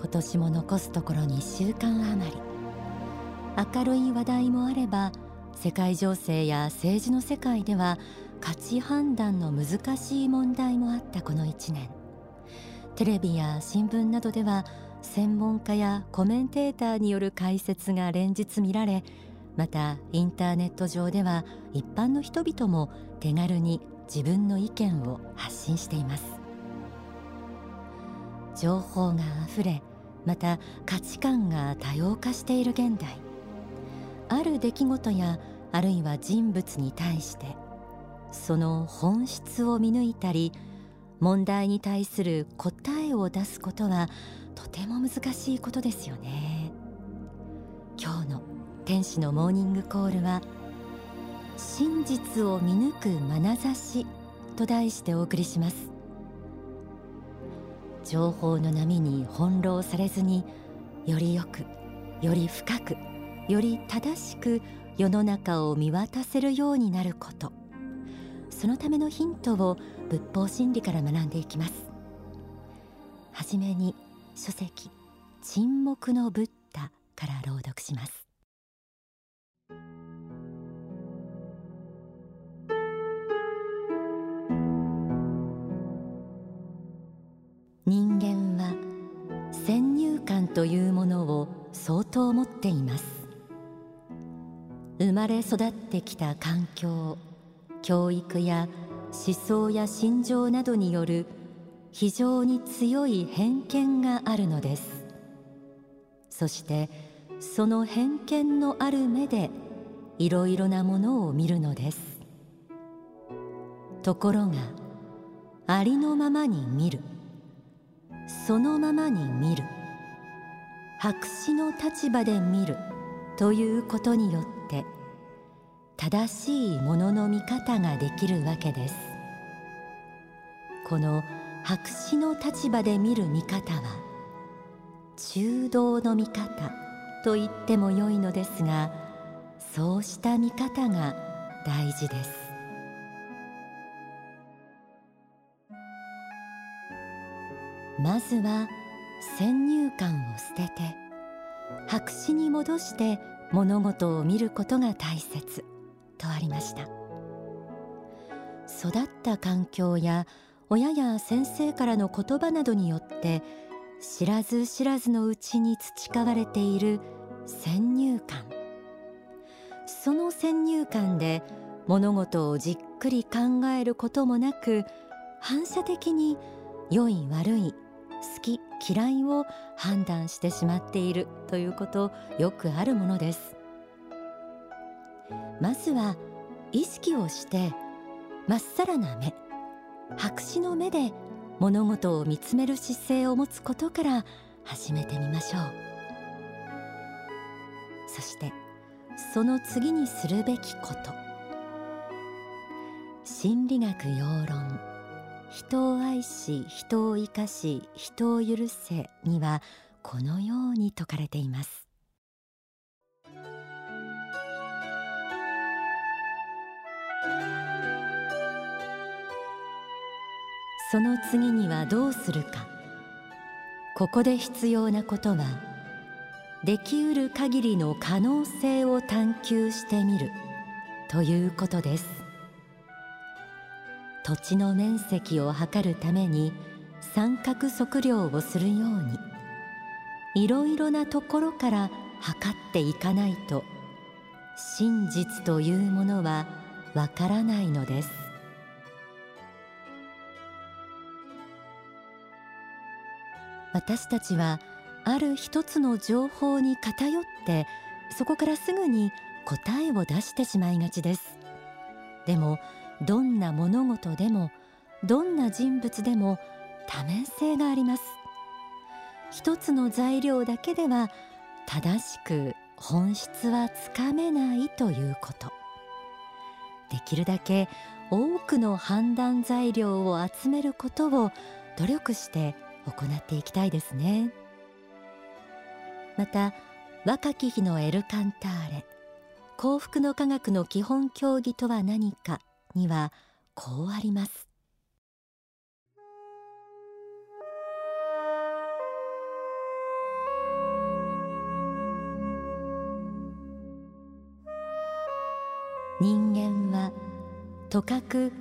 今年も残すところ2週間余り。明るい話題もあれば世界情勢や政治の世界では価値判断の難しい問題もあったこの1年。テレビや新聞などでは専門家やコメンテーターによる解説が連日見られまたインターネット上では一般の人々も手軽に自分の意見を発信しています。情報があふれまた価値観が多様化している現代。ある出来事やあるいは人物に対してその本質を見抜いたり問題に対する答えを出すことはとても難しいことですよね。今日の天使のモーニングコールは真実を見抜く眼差しと題してお送りします。情報の波に翻弄されずによりよくより深くより正しく世の中を見渡せるようになること。そのためのヒントを仏法真理から学んでいきます。はじめに書籍沈黙のブッダから朗読します。人間は先入観というものを相当持っています。生まれ育ってきた環境教育や思想や心情などによる非常に強い偏見があるのです。そしてその偏見のある目でいろいろなものを見るのです。ところがありのままに見る。そのままに見る。白紙の立場で見る。ということによって正しいものの見方ができるわけです。この白紙の立場で見る見方は中道の見方と言ってもよいのですがそうした見方が大事です。まずは先入観を捨てて白紙に戻して物事を見ることが大切とありました。育った環境や親や先生からの言葉などによって知らず知らずのうちに培われている先入観。その先入観で物事をじっくり考えることもなく反射的に良い悪い好き嫌いを判断してしまっているということよくあるものです。まずは意識をしてまっさらな目白紙の目で物事を見つめる姿勢を持つことから始めてみましょう。そしてその次にするべきこと。心理学要論。人を愛し人を生かし人を許せにはこのように説かれています。その次にはどうするか。ここで必要なことはできうる限りの可能性を探求してみるということです。土地の面積を測るために三角測量をするようにいろいろなところから測っていかないと真実というものはわからないのです。私たちはある一つの情報に偏ってそこからすぐに答えを出してしまいがちです。でもどんな物事でもどんな人物でも多面性があります。一つの材料だけでは正しく本質はつかめないということ。できるだけ多くの判断材料を集めることを努力して行っていきたいですね。また若き日のエルカンターレ幸福の科学の基本教義とは何かにはこうあります。人間はとかく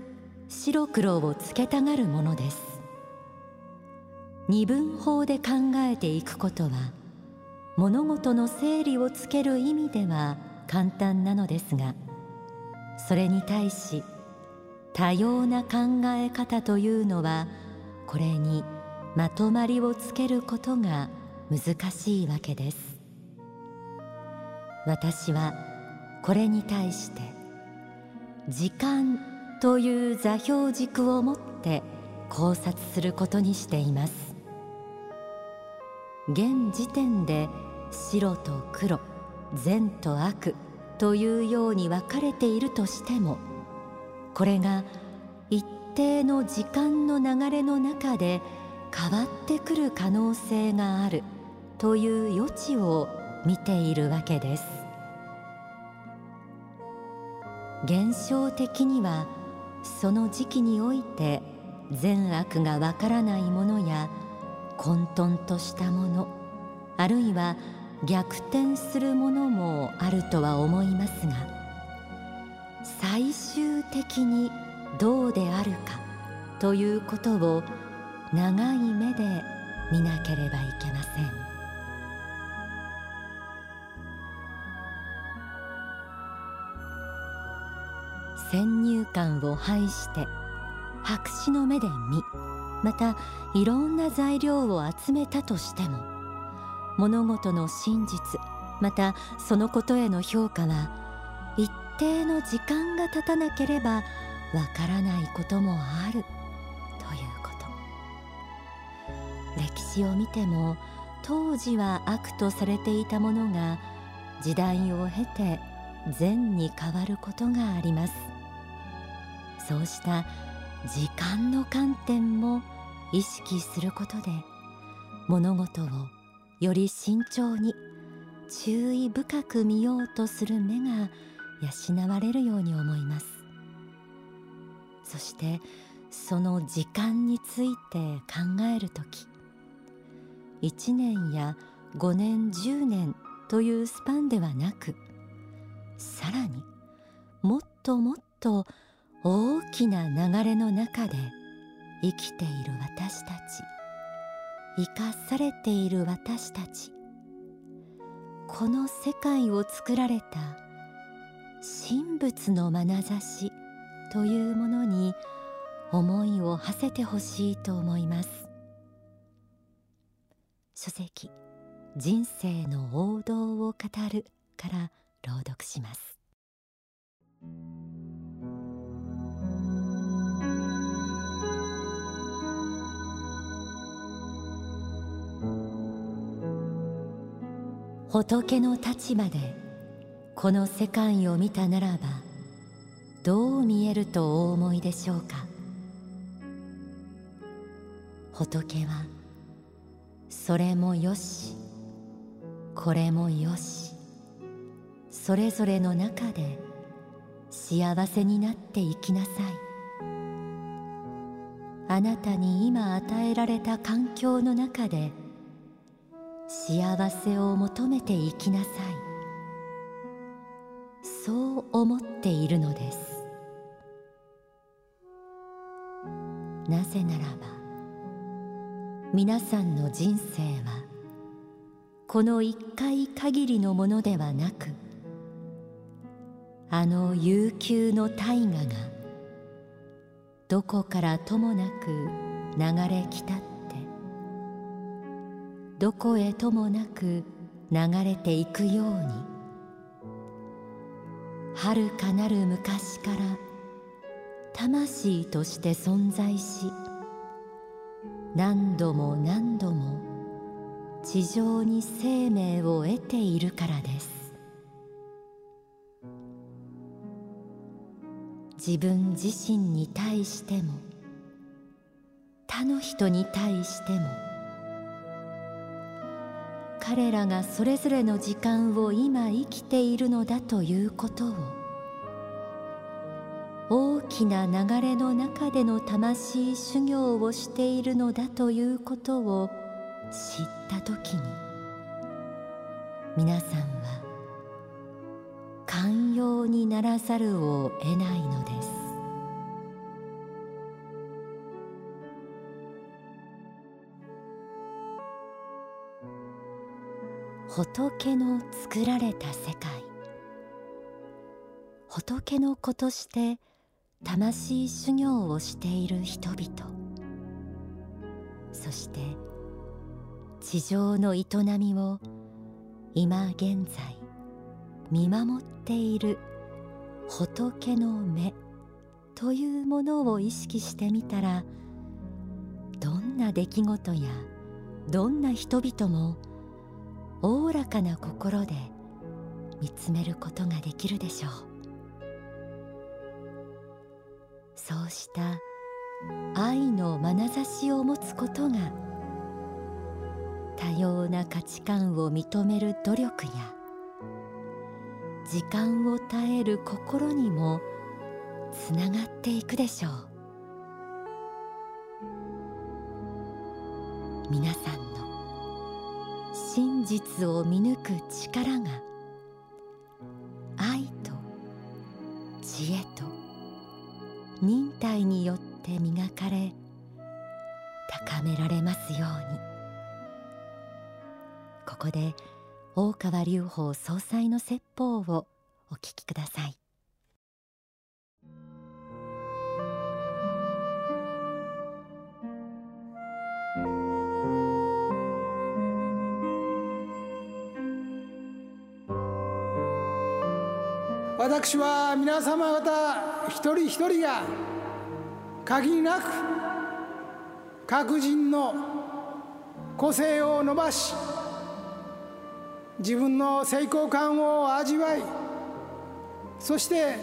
白黒をつけたがるものです。二分法で考えていくことは物事の整理をつける意味では簡単なのですがそれに対し多様な考え方というのはこれにまとまりをつけることが難しいわけです。私はこれに対して時間という座標軸を持って考察することにしています。現時点で白と黒善と悪というように分かれているとしてもこれが一定の時間の流れの中で変わってくる可能性があるという余地を見ているわけです。現象的にはその時期において善悪がわからないものや混沌としたものあるいは逆転するものもあるとは思いますが最終的にどうであるかということを長い目で見なければいけません。先入観を排して白紙の目で見またいろんな材料を集めたとしても物事の真実またそのことへの評価は一定の時間が経たなければわからないこともあるということ。歴史を見ても当時は悪とされていたものが時代を経て善に変わることがあります。そうした時間の観点も意識することで物事をより慎重に注意深く見ようとする目が養われるように思います。そしてその時間について考える時1年や5年10年というスパンではなくさらにもっともっと大きな流れの中で生きている私たち生かされている私たちこの世界を作られた神仏の眼差しというものに思いを馳せてほしいと思います。書籍人生の王道を語るから朗読します。仏の立場でこの世界を見たならばどう見えるとお思いでしょうか？仏はそれもよしこれもよしそれぞれの中で幸せになっていきなさい。あなたに今与えられた環境の中で幸せを求めていきなさい。そう思っているのです。なぜならば皆さんの人生はこの一回限りのものではなくあの悠久の大河がどこからともなく流れ来たってどこへともなく流れていくように遥かなる昔から魂として存在し何度も何度も地上に生命を得ているからです。自分自身に対しても他の人に対しても彼らがそれぞれの時間を今生きているのだということを大きな流れの中での魂修行をしているのだということを知った時に皆さんは寛容にならざるを得ないのです。仏の作られた世界。仏の子として魂修行をしている人々。そして地上の営みを今現在見守っている仏の目というものを意識してみたらどんな出来事やどんな人々もおおらかな心で見つめることができるでしょう。そうした愛の眼差しを持つことが多様な価値観を認める努力や時間を耐える心にもつながっていくでしょう。皆さん真実を見抜く力が愛と知恵と忍耐によって磨かれ高められますように。ここで大川隆法総裁の説法をお聞きください。私は皆様方一人一人が限りなく各人の個性を伸ばし自分の成功感を味わいそして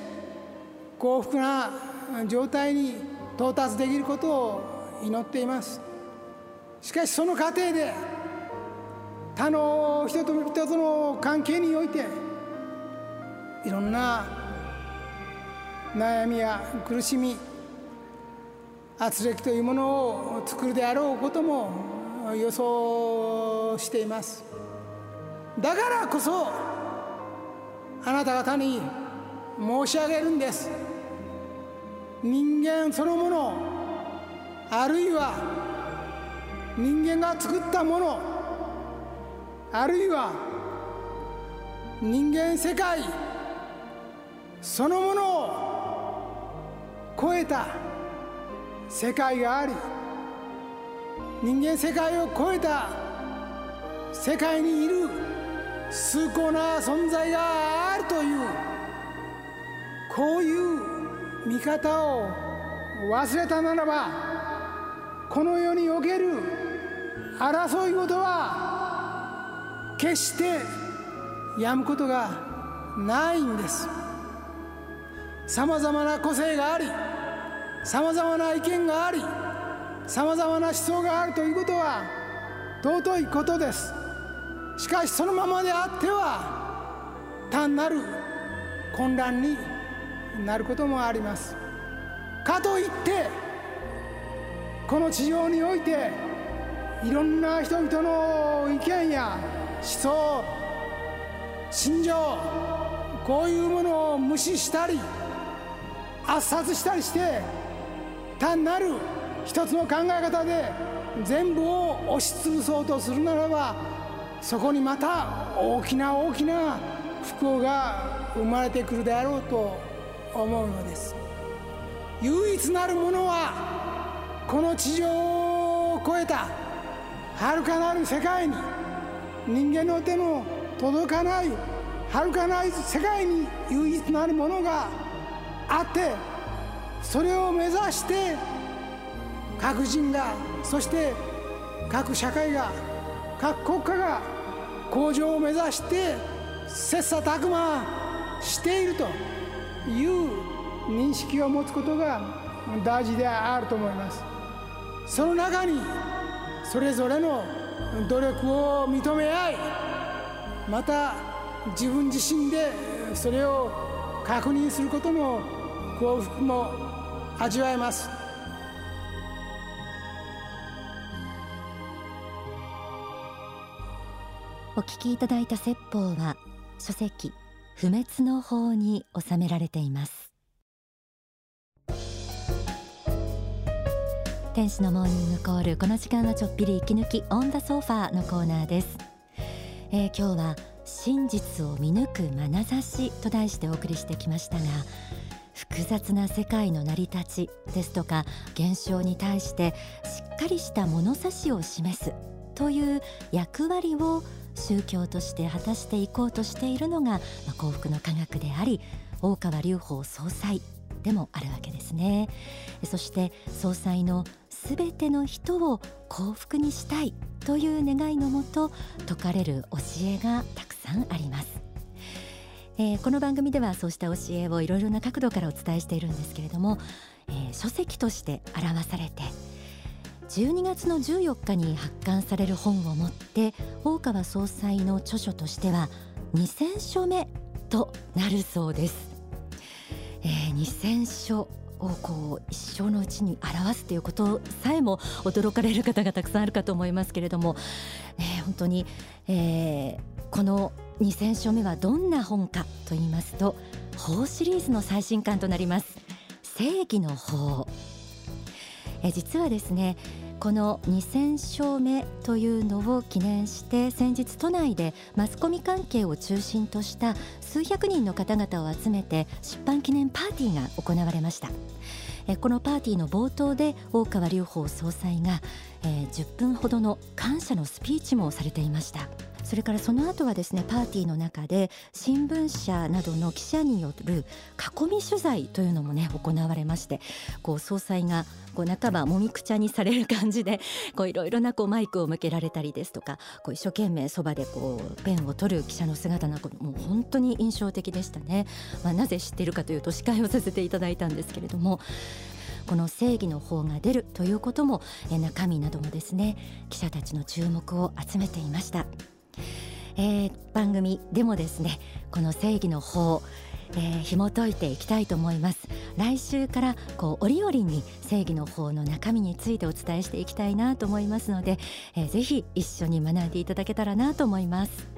幸福な状態に到達できることを祈っています。しかしその過程で他の人と人との関係においていろんな悩みや苦しみ圧力というものを作るであろうことも予想しています。だからこそあなた方に申し上げるんです。人間そのものあるいは人間が作ったものあるいは人間世界そのものを超えた世界があり人間世界を超えた世界にいる崇高な存在があるというこういう見方を忘れたならばこの世における争い事は決してやむことがないんです。さまざまな個性がありさまざまな意見がありさまざまな思想があるということは尊いことです。しかしそのままであっては単なる混乱になることもあります。かといってこの地上においていろんな人々の意見や思想心情こういうものを無視したり圧殺したりして単なる一つの考え方で全部を押し潰そうとするならばそこにまた大きな大きな不幸が生まれてくるであろうと思うのです。唯一なるものはこの地上を超えた遥かなる世界に人間の手の届かない遥かなる世界に唯一なるものがあってそれを目指して各人がそして各社会が各国家が向上を目指して切磋琢磨しているという認識を持つことが大事であると思います。その中にそれぞれの努力を認め合いまた自分自身でそれを確認することも幸福も味わえます。お聞きいただいた説法は書籍不滅の法に収められています。天使のモーニングコール。この時間はちょっぴり息抜きオンダソファーのコーナーです、えー、今日は真実を見抜く眼差しと題してお送りしてきましたが複雑な世界の成り立ちですとか現象に対してしっかりした物差しを示すという役割を宗教として果たしていこうとしているのが、ま、幸福の科学であり大川隆法総裁でもあるわけですね。そして総裁のすべての人を幸福にしたいという願いのもと説かれる教えがたくさんあります、えー、この番組ではそうした教えをいろいろな角度からお伝えしているんですけれども、えー、書籍として表されて12月の14日に発刊される本をもって大川総裁の著書としては2000書目となるそうです、えー、2000書をこう一生のうちに表すということさえも驚かれる方がたくさんあるかと思いますけれども、えー、本当に、えー、この2000書目はどんな本かと言いますと法シリーズの最新刊となります。正義の法。え実はですねこの2000勝目というのを記念して先日都内でマスコミ関係を中心とした数百人の方々を集めて出版記念パーティーが行われました。このパーティーの冒頭で大川隆法総裁が10分ほどの感謝のスピーチもされていましたそれからその後はですねパーティーの中で新聞社などの記者による囲み取材というのもね行われましてこう総裁がこう半ばもみくちゃにされる感じで いろいろなこうマイクを向けられたりですとかこう一生懸命そばでこうペンを取る記者の姿なんかもう本当に印象的でしたね。まあ、なぜ知っているかというと司会をさせていただいたんですけれどもこの正義の方が出るということも中身などもですね記者たちの注目を集めていました。えー、番組でもですねこの正義の法えー、紐解いていきたいと思います。来週からこう折々に正義の法の中身についてお伝えしていきたいなと思いますので、えー、ぜひ一緒に学んでいただけたらなと思います。